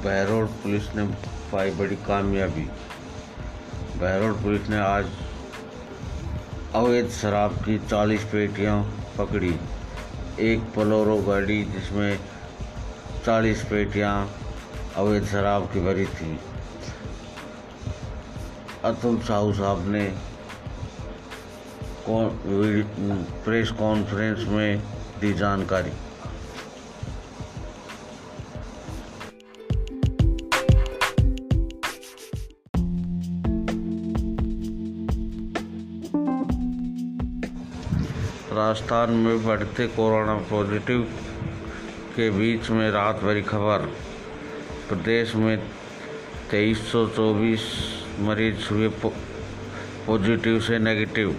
Behror police ने पाई बड़ी कामयाबी। बहरोड पुलिस ने आज अवैध शराब की 40 पेटियाँ पकड़ी। एक पलोरो गाड़ी जिसमें 40 पेटियाँ अवैध शराब की भरी थी। अतुल साहू साहब ने प्रेस कॉन्फ्रेंस में दी जानकारी। राजस्थान में बढ़ते कोरोना पॉजिटिव के बीच में रात भरी खबर। प्रदेश में तेईस सौ चौबीस मरीज़ हुए पॉजिटिव से नेगेटिव।